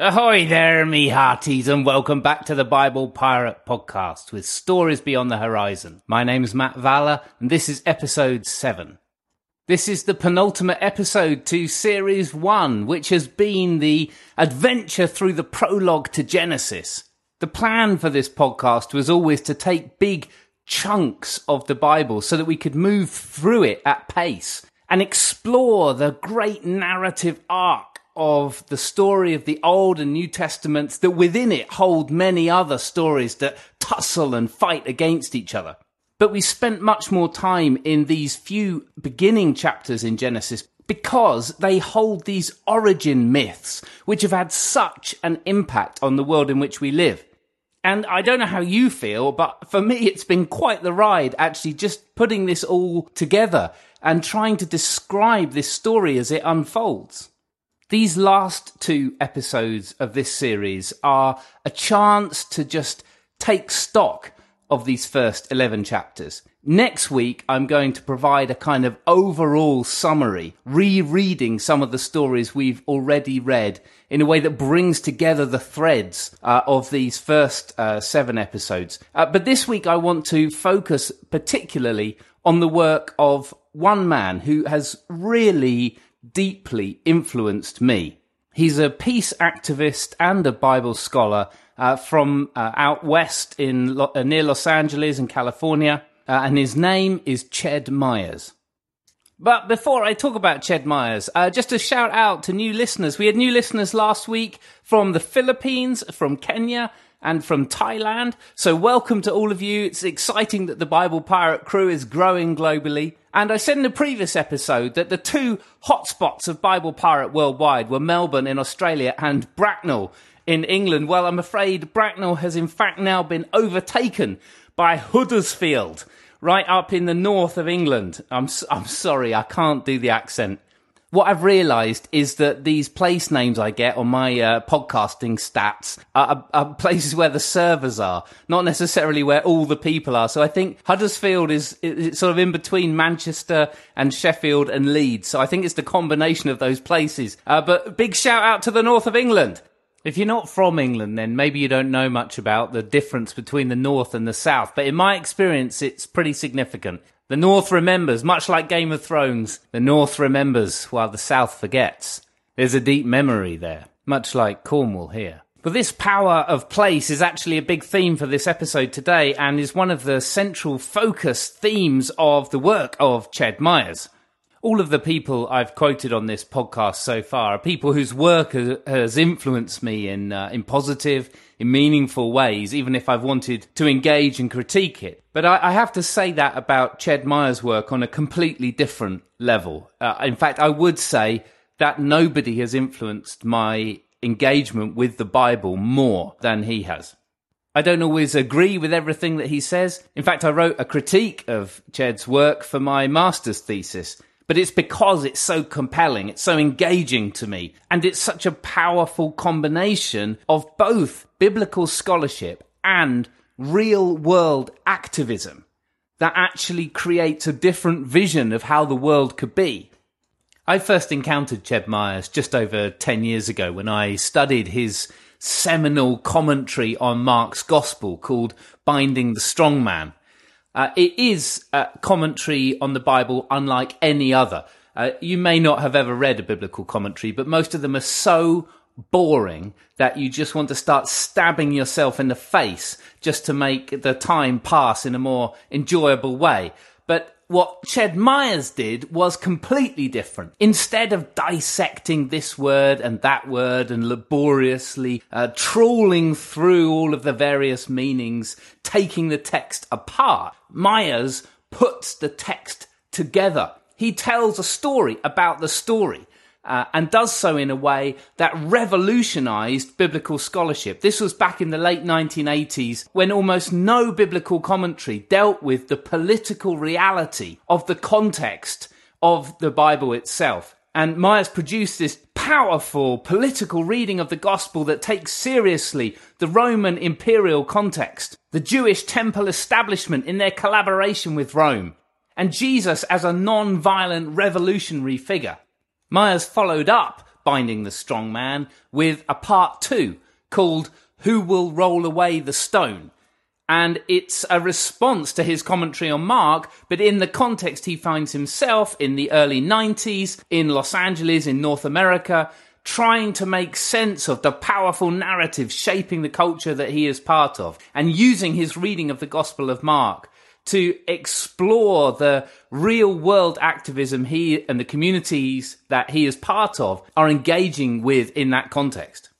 Ahoy there, me hearties, and welcome back to the Bible Pirate Podcast with stories beyond the horizon. My name is Matt Valler, and this is episode 7. This is the penultimate episode to series 1, which has been the adventure through the prologue to Genesis. The plan for this podcast was always to take big chunks of the Bible so that we could move through it at pace and explore the great narrative arc of the story of the Old and New Testaments that within it hold many other stories that tussle and fight against each other. But we spent much more time in these few beginning chapters in Genesis because they hold these origin myths which have had such an impact on the world in which we live. And I don't know how you feel, but for me, it's been quite the ride actually just putting this all together and trying to describe this story as it unfolds. These last two episodes of this series are a chance to just take stock of these first 11 chapters. Next week, I'm going to provide a kind of overall summary, rereading some of the stories we've already read in a way that brings together the threads uh, of these first uh, seven episodes. Uh, but this week, I want to focus particularly on the work of one man who has really deeply influenced me. He's a peace activist and a Bible scholar uh, from uh, out west in Lo- uh, near Los Angeles in California, uh, and his name is Ched Myers. But before I talk about Ched Myers, uh, just a shout out to new listeners. We had new listeners last week from the Philippines, from Kenya, and from Thailand. So welcome to all of you. It's exciting that the Bible Pirate crew is growing globally. And I said in the previous episode that the two hotspots of Bible Pirate worldwide were Melbourne in Australia and Bracknell in England. Well, I'm afraid Bracknell has in fact now been overtaken by Huddersfield, right up in the north of England. I'm, I'm sorry, I can't do the accent what I've realised is that these place names I get on my uh, podcasting stats are, are, places where the servers are, not necessarily where all the people are. So I think Huddersfield is, is sort of in between Manchester and Sheffield and Leeds. So I think it's the combination of those places. Uh, but big shout out to the north of England. If you're not from England, then maybe you don't know much about the difference between the north and the south. But in my experience, it's pretty significant. The North remembers, much like Game of Thrones. The North remembers while the South forgets. There's a deep memory there, much like Cornwall here. But this power of place is actually a big theme for this episode today and is one of the central focus themes of the work of Ched Myers. All of the people I've quoted on this podcast so far are people whose work has influenced me in, uh, in positive, in meaningful ways, even if I've wanted to engage and critique it. But I, I have to say that about Ched Myers' work on a completely different level. Uh, in fact, I would say that nobody has influenced my engagement with the Bible more than he has. I don't always agree with everything that he says. In fact, I wrote a critique of Ched's work for my master's thesis but it's because it's so compelling, it's so engaging to me, and it's such a powerful combination of both biblical scholarship and real world activism that actually creates a different vision of how the world could be. I first encountered Ched Myers just over 10 years ago when I studied his seminal commentary on Mark's Gospel called Binding the Strong Man. Uh, it is a commentary on the Bible unlike any other. Uh, you may not have ever read a biblical commentary, but most of them are so boring that you just want to start stabbing yourself in the face just to make the time pass in a more enjoyable way. But what Ched Myers did was completely different. Instead of dissecting this word and that word and laboriously uh, trawling through all of the various meanings, taking the text apart, Myers puts the text together. He tells a story about the story uh, and does so in a way that revolutionized biblical scholarship. This was back in the late 1980s when almost no biblical commentary dealt with the political reality of the context of the Bible itself. And Myers produced this powerful political reading of the gospel that takes seriously the Roman imperial context, the Jewish temple establishment in their collaboration with Rome, and Jesus as a non-violent revolutionary figure. Myers followed up Binding the Strong Man, with a part two called Who Will Roll Away the Stone? And it's a response to his commentary on Mark, but in the context he finds himself in the early 90s, in Los Angeles, in North America, trying to make sense of the powerful narrative shaping the culture that he is part of, and using his reading of the Gospel of Mark to explore the real world activism he and the communities that he is part of are engaging with in that context.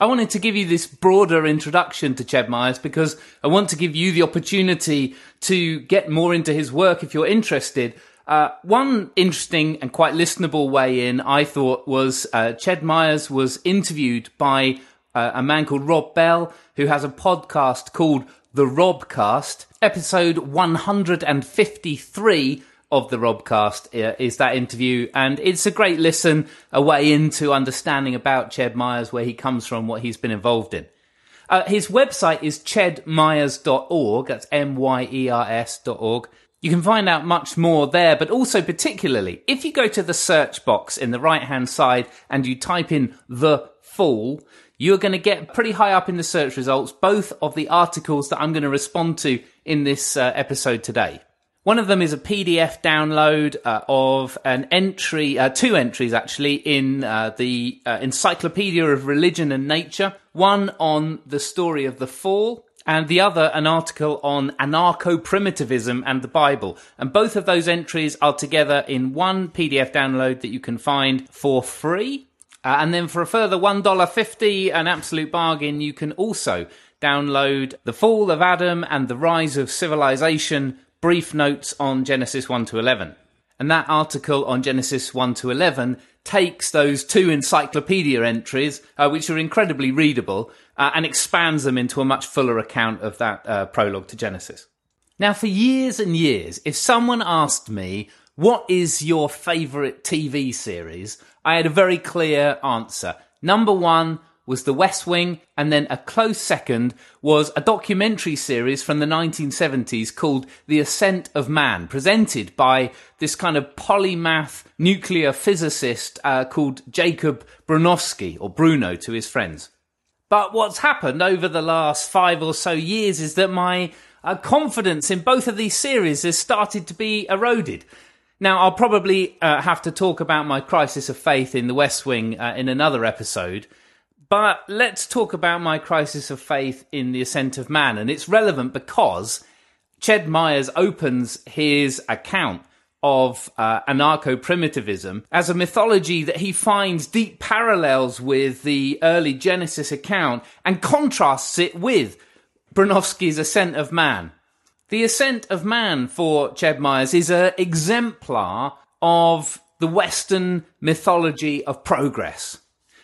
I wanted to give you this broader introduction to Ched Myers because I want to give you the opportunity to get more into his work if you're interested. Uh, one interesting and quite listenable way in, I thought, was uh, Ched Myers was interviewed by uh, a man called Rob Bell, who has a podcast called The Robcast. Episode 153 of the Robcast is that interview, and it's a great listen, a way into understanding about Ched Myers, where he comes from, what he's been involved in. Uh, his website is chedmyers.org, that's M-Y-E-R-S.org. You can find out much more there, but also particularly, if you go to the search box in the right hand side and you type in the fool, you're going to get pretty high up in the search results, both of the articles that I'm going to respond to in this uh, episode today. One of them is a PDF download uh, of an entry, uh, two entries actually, in uh, the uh, Encyclopedia of Religion and Nature. One on the story of the fall, and the other an article on anarcho-primitivism and the Bible. And both of those entries are together in one PDF download that you can find for free. Uh, and then for a further $1.50, an absolute bargain, you can also download The Fall of Adam and the Rise of Civilization brief notes on Genesis 1 to 11. And that article on Genesis 1 to 11 takes those two encyclopedia entries, uh, which are incredibly readable, uh, and expands them into a much fuller account of that uh, prologue to Genesis. Now, for years and years, if someone asked me, what is your favourite TV series? I had a very clear answer. Number one, was The West Wing, and then a close second was a documentary series from the 1970s called The Ascent of Man, presented by this kind of polymath nuclear physicist uh, called Jacob Bronowski, or Bruno to his friends. But what's happened over the last five or so years is that my uh, confidence in both of these series has started to be eroded. Now, I'll probably uh, have to talk about my crisis of faith in the West Wing uh, in another episode. But let's talk about my crisis of faith in the ascent of man. And it's relevant because Ched Myers opens his account of uh, anarcho primitivism as a mythology that he finds deep parallels with the early Genesis account and contrasts it with Bronowski's Ascent of Man. The Ascent of Man for Ched Myers is an exemplar of the Western mythology of progress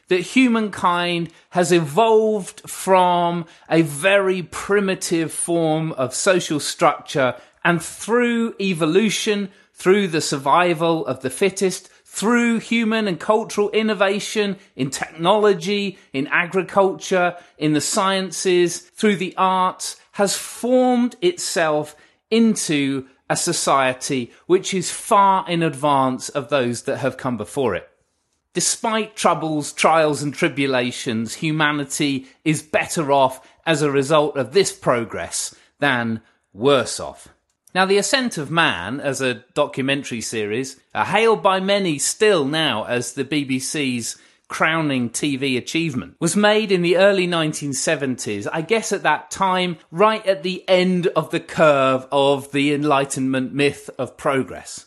that humankind has evolved from a very primitive form of social structure and through evolution, through the survival of the fittest, through human and cultural innovation in technology, in agriculture, in the sciences, through the arts, has formed itself into a society which is far in advance of those that have come before it. Despite troubles, trials, and tribulations, humanity is better off as a result of this progress than worse off. Now, The Ascent of Man, as a documentary series, are hailed by many still now as the BBC's crowning TV achievement, was made in the early 1970s, I guess at that time, right at the end of the curve of the Enlightenment myth of progress.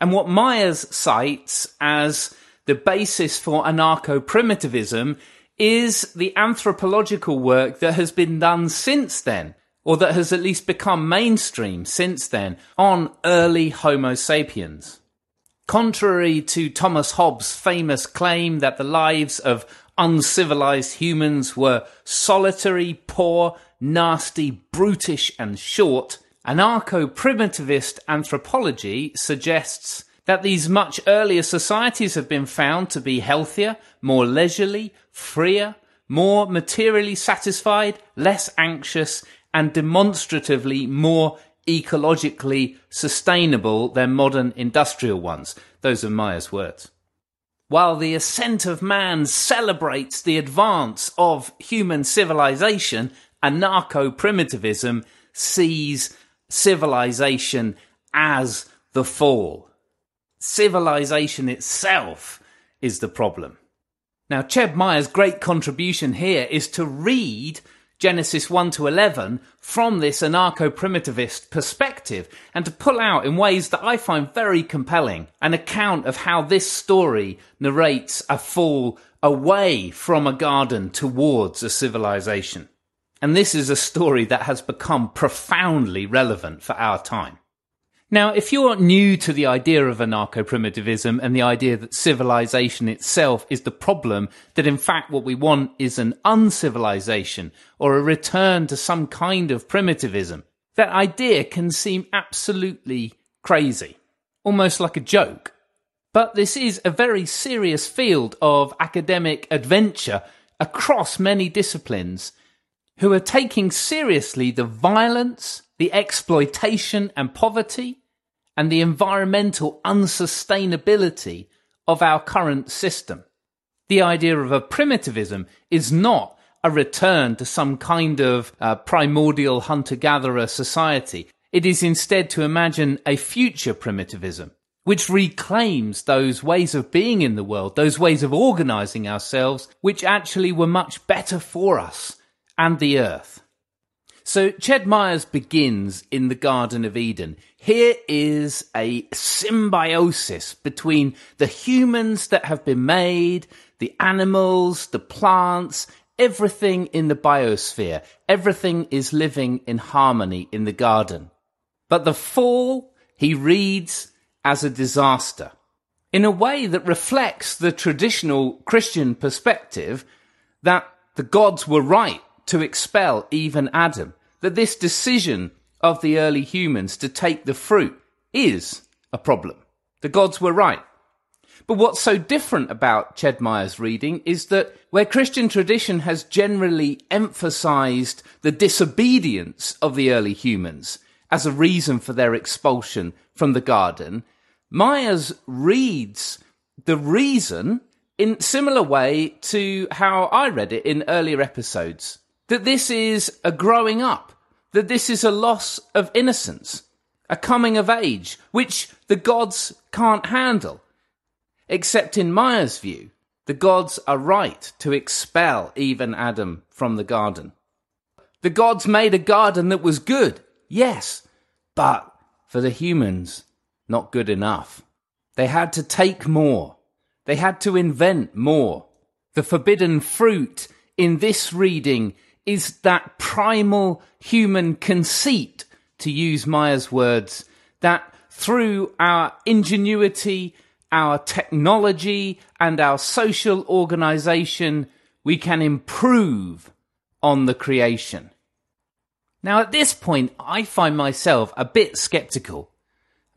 And what Myers cites as the basis for anarcho primitivism is the anthropological work that has been done since then, or that has at least become mainstream since then, on early Homo sapiens. Contrary to Thomas Hobbes' famous claim that the lives of uncivilized humans were solitary, poor, nasty, brutish, and short, anarcho primitivist anthropology suggests that these much earlier societies have been found to be healthier, more leisurely, freer, more materially satisfied, less anxious, and demonstratively more ecologically sustainable than modern industrial ones. Those are Myers' words. while the ascent of man celebrates the advance of human civilization, anarcho primitivism sees civilization as the fall. Civilization itself is the problem. Now, Ched Myers' great contribution here is to read Genesis 1 to 11 from this anarcho primitivist perspective and to pull out in ways that I find very compelling an account of how this story narrates a fall away from a garden towards a civilization. And this is a story that has become profoundly relevant for our time. Now, if you're new to the idea of anarcho primitivism and the idea that civilization itself is the problem, that in fact what we want is an uncivilization or a return to some kind of primitivism, that idea can seem absolutely crazy, almost like a joke. But this is a very serious field of academic adventure across many disciplines who are taking seriously the violence, the exploitation and poverty, and the environmental unsustainability of our current system. The idea of a primitivism is not a return to some kind of uh, primordial hunter gatherer society. It is instead to imagine a future primitivism, which reclaims those ways of being in the world, those ways of organizing ourselves, which actually were much better for us and the earth. So Ched Myers begins in the Garden of Eden. Here is a symbiosis between the humans that have been made, the animals, the plants, everything in the biosphere. Everything is living in harmony in the garden. But the fall, he reads as a disaster in a way that reflects the traditional Christian perspective that the gods were right to expel even Adam that this decision of the early humans to take the fruit is a problem. The gods were right. But what's so different about Ched Myers' reading is that where Christian tradition has generally emphasized the disobedience of the early humans as a reason for their expulsion from the garden, Myers reads the reason in similar way to how I read it in earlier episodes that this is a growing up, that this is a loss of innocence, a coming of age, which the gods can't handle. Except in Myers' view, the gods are right to expel Eve and Adam from the garden. The gods made a garden that was good, yes, but for the humans, not good enough. They had to take more. They had to invent more. The forbidden fruit in this reading is that primal human conceit, to use Myers' words, that through our ingenuity, our technology, and our social organization, we can improve on the creation. Now, at this point, I find myself a bit skeptical.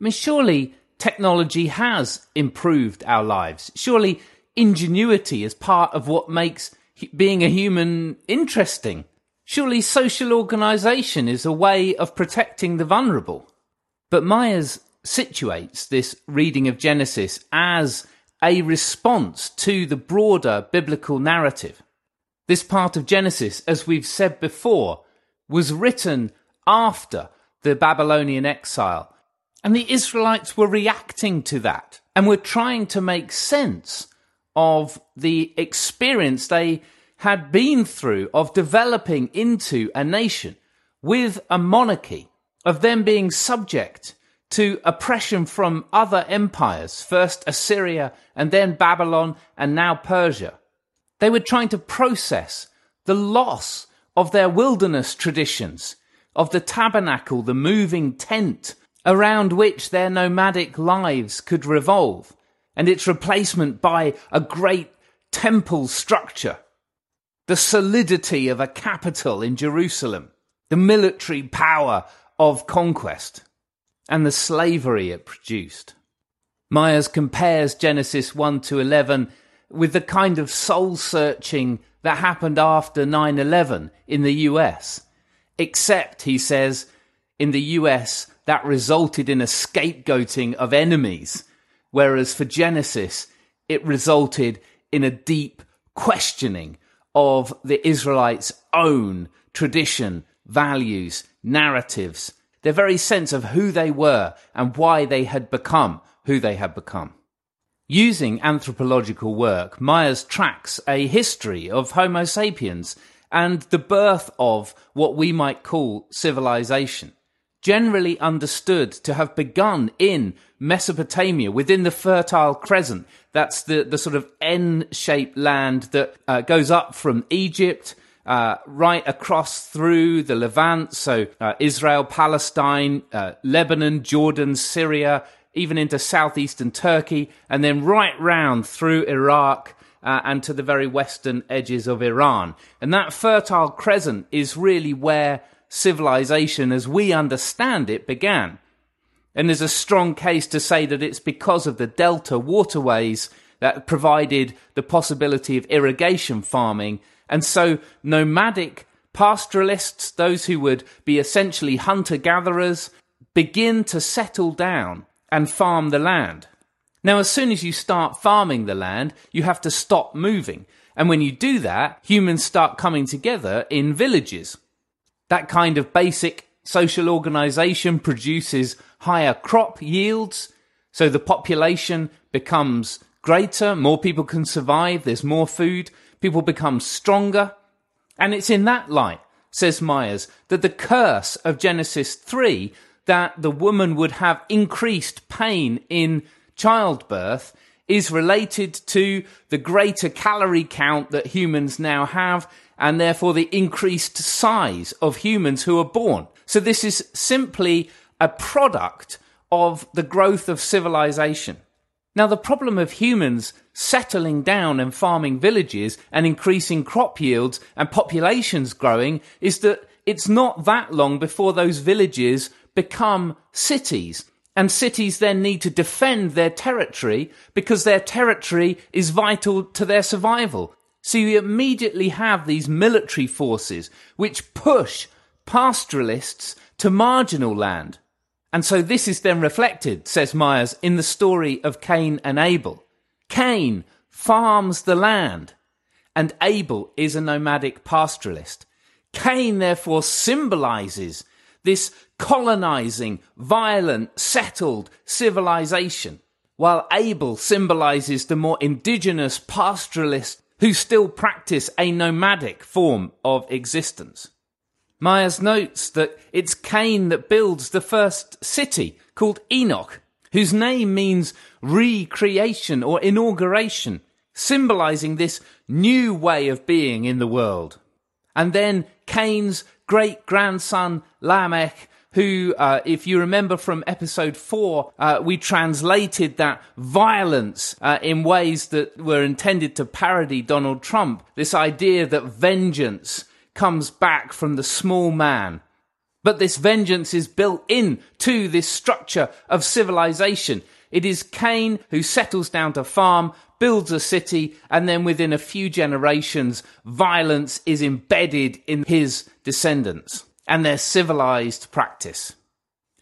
I mean, surely technology has improved our lives. Surely ingenuity is part of what makes being a human interesting. Surely social organization is a way of protecting the vulnerable. But Myers situates this reading of Genesis as a response to the broader biblical narrative. This part of Genesis, as we've said before, was written after the Babylonian exile. And the Israelites were reacting to that and were trying to make sense of the experience they had been through of developing into a nation with a monarchy, of them being subject to oppression from other empires, first Assyria and then Babylon and now Persia. They were trying to process the loss of their wilderness traditions, of the tabernacle, the moving tent around which their nomadic lives could revolve, and its replacement by a great temple structure the solidity of a capital in Jerusalem, the military power of conquest, and the slavery it produced. Myers compares Genesis 1 to 11 with the kind of soul searching that happened after 9 11 in the US. Except, he says, in the US, that resulted in a scapegoating of enemies, whereas for Genesis, it resulted in a deep questioning of the Israelites' own tradition, values, narratives, their very sense of who they were and why they had become who they had become. Using anthropological work, Myers tracks a history of Homo sapiens and the birth of what we might call civilization, generally understood to have begun in Mesopotamia within the Fertile Crescent. That's the, the sort of N shaped land that uh, goes up from Egypt. Uh, right across through the Levant, so uh, Israel, Palestine, uh, Lebanon, Jordan, Syria, even into southeastern Turkey, and then right round through Iraq uh, and to the very western edges of Iran. And that Fertile Crescent is really where civilization, as we understand it, began. And there's a strong case to say that it's because of the delta waterways that provided the possibility of irrigation farming. And so nomadic pastoralists, those who would be essentially hunter gatherers, begin to settle down and farm the land. Now, as soon as you start farming the land, you have to stop moving. And when you do that, humans start coming together in villages. That kind of basic social organization produces higher crop yields. So the population becomes greater. More people can survive. There's more food. People become stronger. And it's in that light, says Myers, that the curse of Genesis 3 that the woman would have increased pain in childbirth is related to the greater calorie count that humans now have and therefore the increased size of humans who are born. So this is simply a product of the growth of civilization. Now, the problem of humans settling down and farming villages and increasing crop yields and populations growing is that it's not that long before those villages become cities. And cities then need to defend their territory because their territory is vital to their survival. So you immediately have these military forces which push pastoralists to marginal land. And so this is then reflected, says Myers, in the story of Cain and Abel. Cain farms the land, and Abel is a nomadic pastoralist. Cain therefore symbolizes this colonizing, violent, settled civilization, while Abel symbolizes the more indigenous pastoralists who still practice a nomadic form of existence. Myers notes that it's Cain that builds the first city called Enoch, whose name means recreation or inauguration, symbolizing this new way of being in the world. And then Cain's great grandson Lamech who, uh, if you remember from episode four, uh, we translated that violence uh, in ways that were intended to parody Donald Trump. This idea that vengeance comes back from the small man. But this vengeance is built in to this structure of civilization. It is Cain who settles down to farm, builds a city, and then within a few generations, violence is embedded in his descendants and their civilized practice.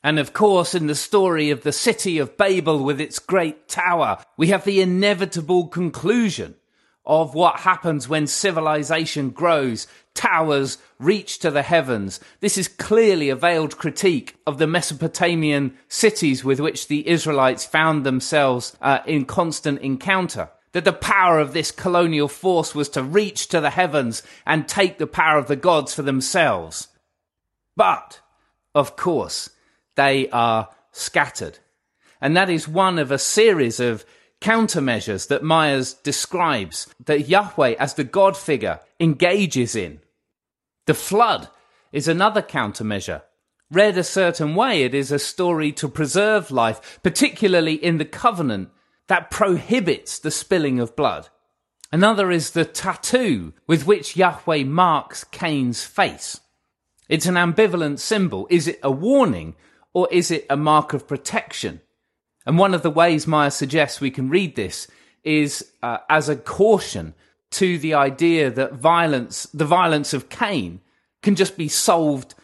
And of course, in the story of the city of Babel with its great tower, we have the inevitable conclusion of what happens when civilization grows, towers reach to the heavens. This is clearly a veiled critique of the Mesopotamian cities with which the Israelites found themselves uh, in constant encounter. That the power of this colonial force was to reach to the heavens and take the power of the gods for themselves. But, of course, they are scattered. And that is one of a series of countermeasures that Myers describes that Yahweh, as the God figure, engages in. The flood is another countermeasure. Read a certain way, it is a story to preserve life, particularly in the covenant that prohibits the spilling of blood. Another is the tattoo with which Yahweh marks Cain's face. It's an ambivalent symbol. Is it a warning or is it a mark of protection? And one of the ways Myers suggests we can read this is uh, as a caution to the idea that violence, the violence of Cain, can just be solved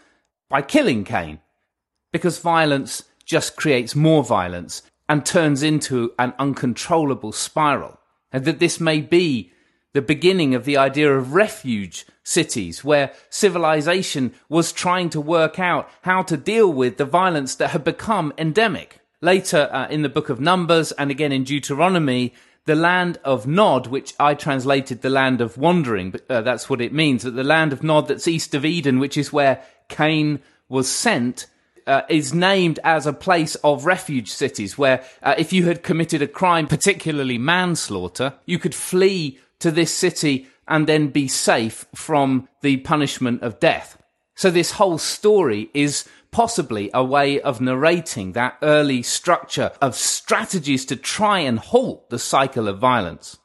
by killing Cain. Because violence just creates more violence and turns into an uncontrollable spiral. and that this may be the beginning of the idea of refuge cities where civilization was trying to work out how to deal with the violence that had become endemic. Later uh, in the book of Numbers and again in Deuteronomy, the land of Nod, which I translated the land of wandering, but uh, that's what it means, that the land of Nod that's east of Eden, which is where Cain was sent, uh, is named as a place of refuge cities where uh, if you had committed a crime, particularly manslaughter, you could flee to this city and then be safe from the punishment of death. So this whole story is possibly a way of narrating that early structure of strategies to try and halt the cycle of violence.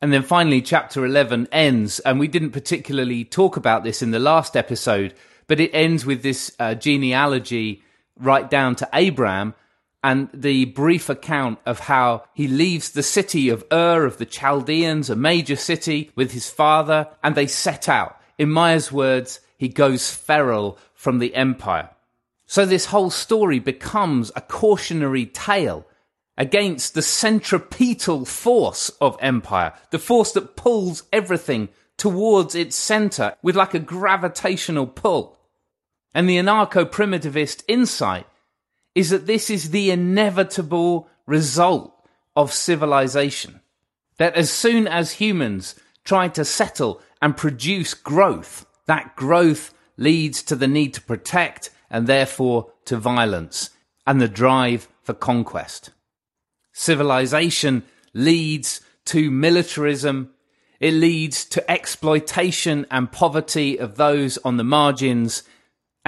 And then finally, chapter 11 ends, and we didn't particularly talk about this in the last episode, but it ends with this uh, genealogy right down to Abraham and the brief account of how he leaves the city of Ur of the Chaldeans, a major city, with his father, and they set out. In Myers' words, he goes feral from the empire. So this whole story becomes a cautionary tale against the centripetal force of empire, the force that pulls everything towards its center with like a gravitational pull. And the anarcho-primitivist insight is that this is the inevitable result of civilization. That as soon as humans try to settle and produce growth, that growth leads to the need to protect and therefore to violence and the drive for conquest. Civilization leads to militarism. It leads to exploitation and poverty of those on the margins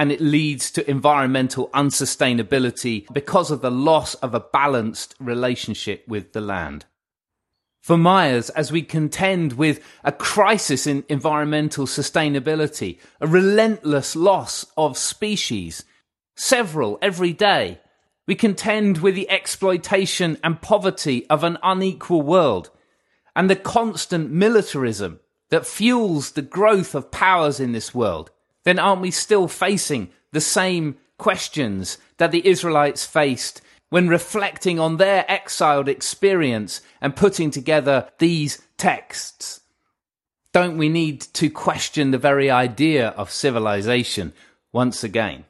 and it leads to environmental unsustainability because of the loss of a balanced relationship with the land. For Myers, as we contend with a crisis in environmental sustainability, a relentless loss of species, several every day, we contend with the exploitation and poverty of an unequal world and the constant militarism that fuels the growth of powers in this world then aren't we still facing the same questions that the Israelites faced when reflecting on their exiled experience and putting together these texts? Don't we need to question the very idea of civilization once again?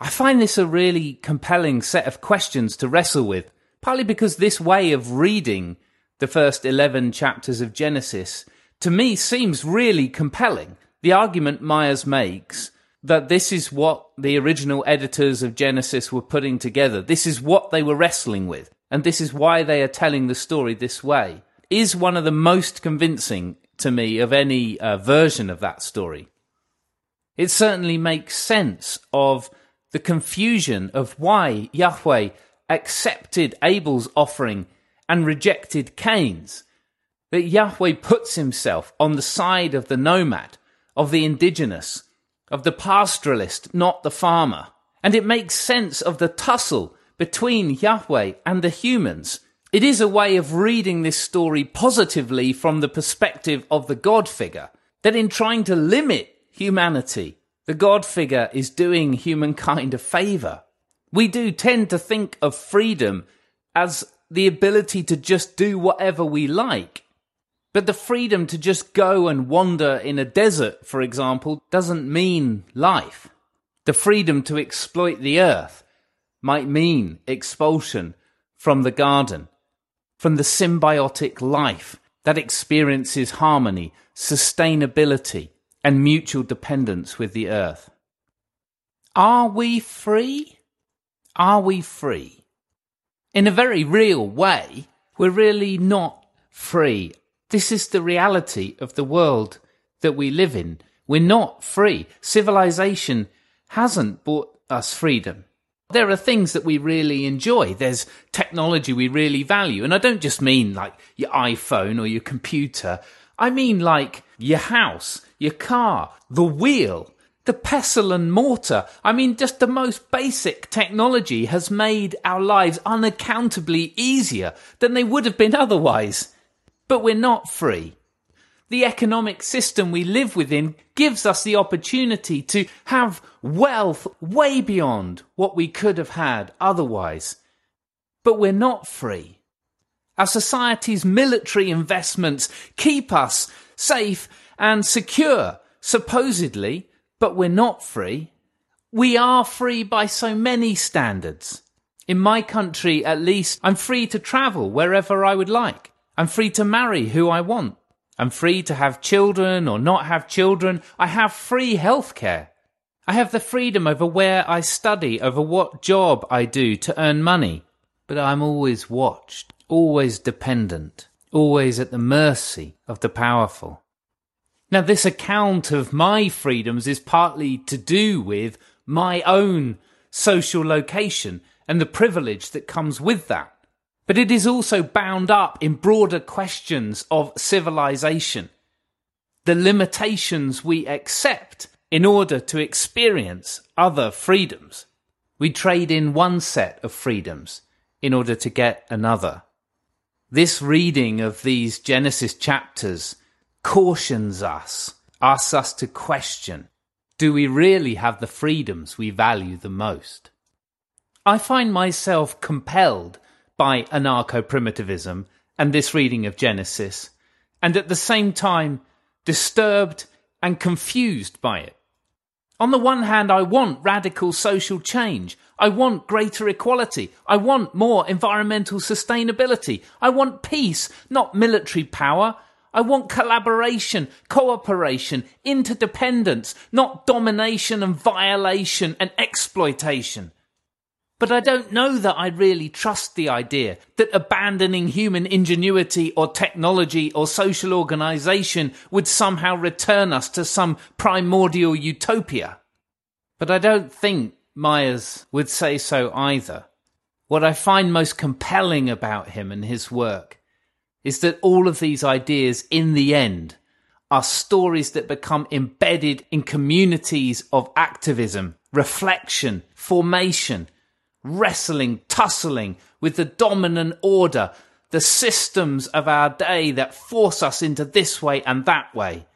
I find this a really compelling set of questions to wrestle with, partly because this way of reading the first 11 chapters of Genesis to me seems really compelling the argument Myers makes that this is what the original editors of Genesis were putting together. This is what they were wrestling with. And this is why they are telling the story this way is one of the most convincing to me of any uh, version of that story. It certainly makes sense of the confusion of why Yahweh accepted Abel's offering and rejected Cain's. That Yahweh puts himself on the side of the nomad of the indigenous, of the pastoralist, not the farmer. And it makes sense of the tussle between Yahweh and the humans. It is a way of reading this story positively from the perspective of the God figure, that in trying to limit humanity, the God figure is doing humankind a favor. We do tend to think of freedom as the ability to just do whatever we like. But the freedom to just go and wander in a desert, for example, doesn't mean life. The freedom to exploit the earth might mean expulsion from the garden, from the symbiotic life that experiences harmony, sustainability, and mutual dependence with the earth. Are we free? Are we free? In a very real way, we're really not free this is the reality of the world that we live in. We're not free. Civilization hasn't brought us freedom. There are things that we really enjoy. There's technology we really value. And I don't just mean like your iPhone or your computer. I mean like your house, your car, the wheel, the pestle and mortar. I mean, just the most basic technology has made our lives unaccountably easier than they would have been otherwise. But we're not free. The economic system we live within gives us the opportunity to have wealth way beyond what we could have had otherwise. But we're not free. Our society's military investments keep us safe and secure, supposedly, but we're not free. We are free by so many standards. In my country, at least, I'm free to travel wherever I would like. I'm free to marry who I want. I'm free to have children or not have children. I have free healthcare. I have the freedom over where I study, over what job I do to earn money. But I'm always watched, always dependent, always at the mercy of the powerful. Now, this account of my freedoms is partly to do with my own social location and the privilege that comes with that. But it is also bound up in broader questions of civilization, the limitations we accept in order to experience other freedoms. We trade in one set of freedoms in order to get another. This reading of these Genesis chapters cautions us, asks us to question do we really have the freedoms we value the most? I find myself compelled by anarcho primitivism and this reading of Genesis, and at the same time disturbed and confused by it. On the one hand, I want radical social change. I want greater equality. I want more environmental sustainability. I want peace, not military power. I want collaboration, cooperation, interdependence, not domination and violation and exploitation. But I don't know that I really trust the idea that abandoning human ingenuity or technology or social organization would somehow return us to some primordial utopia. But I don't think Myers would say so either. What I find most compelling about him and his work is that all of these ideas in the end are stories that become embedded in communities of activism, reflection, formation, wrestling, tussling with the dominant order, the systems of our day that force us into this way and that way.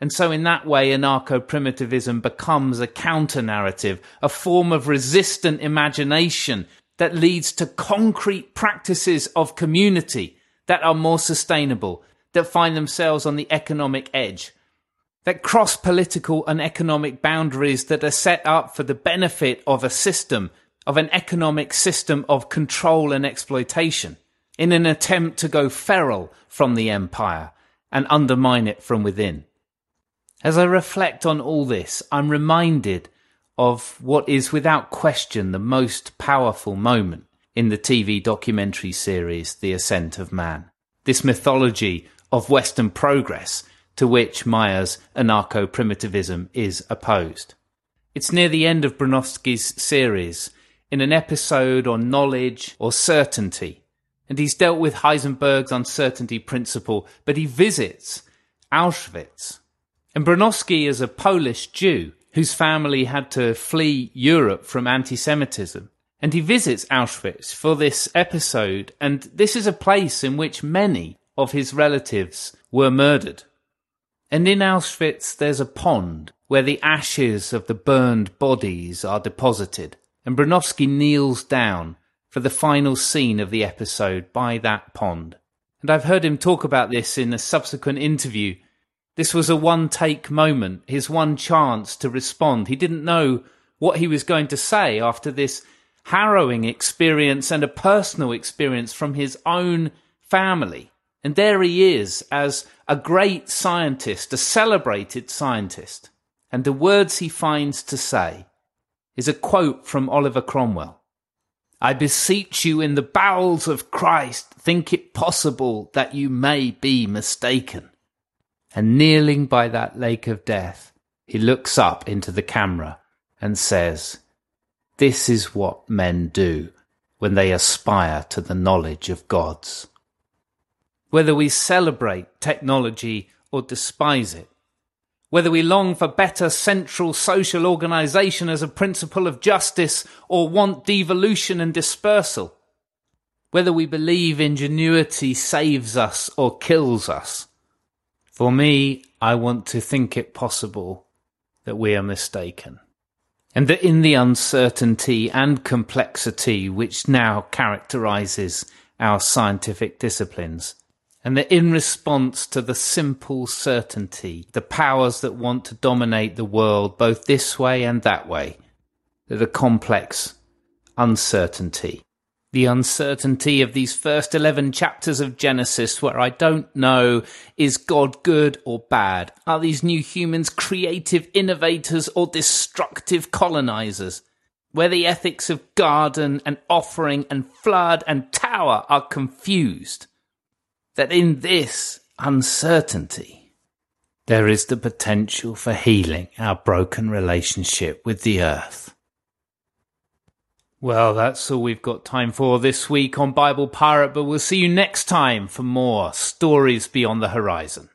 And so, in that way, anarcho primitivism becomes a counter narrative, a form of resistant imagination that leads to concrete practices of community that are more sustainable, that find themselves on the economic edge, that cross political and economic boundaries that are set up for the benefit of a system of an economic system of control and exploitation in an attempt to go feral from the empire and undermine it from within. As I reflect on all this, I'm reminded of what is without question the most powerful moment in the TV documentary series The Ascent of Man. This mythology of Western progress to which Myers' anarcho primitivism is opposed. It's near the end of Bronowski's series in an episode on knowledge or certainty. And he's dealt with Heisenberg's uncertainty principle, but he visits Auschwitz. And Bronowski is a Polish Jew whose family had to flee Europe from anti Semitism. And he visits Auschwitz for this episode, and this is a place in which many of his relatives were murdered. And in Auschwitz, there's a pond where the ashes of the burned bodies are deposited and Bronowski kneels down for the final scene of the episode by that pond. And I've heard him talk about this in a subsequent interview. This was a one take moment, his one chance to respond. He didn't know what he was going to say after this harrowing experience and a personal experience from his own family. And there he is as a great scientist, a celebrated scientist. And the words he finds to say is a quote from Oliver Cromwell. I beseech you in the bowels of Christ, think it possible that you may be mistaken. And kneeling by that lake of death, he looks up into the camera and says, This is what men do when they aspire to the knowledge of gods. Whether we celebrate technology or despise it, whether we long for better central social organization as a principle of justice or want devolution and dispersal, whether we believe ingenuity saves us or kills us. For me, I want to think it possible that we are mistaken. And that in the uncertainty and complexity which now characterizes our scientific disciplines. And that in response to the simple certainty, the powers that want to dominate the world both this way and that way, that a complex uncertainty the uncertainty of these first 11 chapters of Genesis, where I don't know is God good or bad? Are these new humans creative innovators or destructive colonizers? Where the ethics of garden and offering and flood and tower are confused. That in this uncertainty, there is the potential for healing our broken relationship with the earth. Well, that's all we've got time for this week on Bible Pirate, but we'll see you next time for more stories beyond the horizon.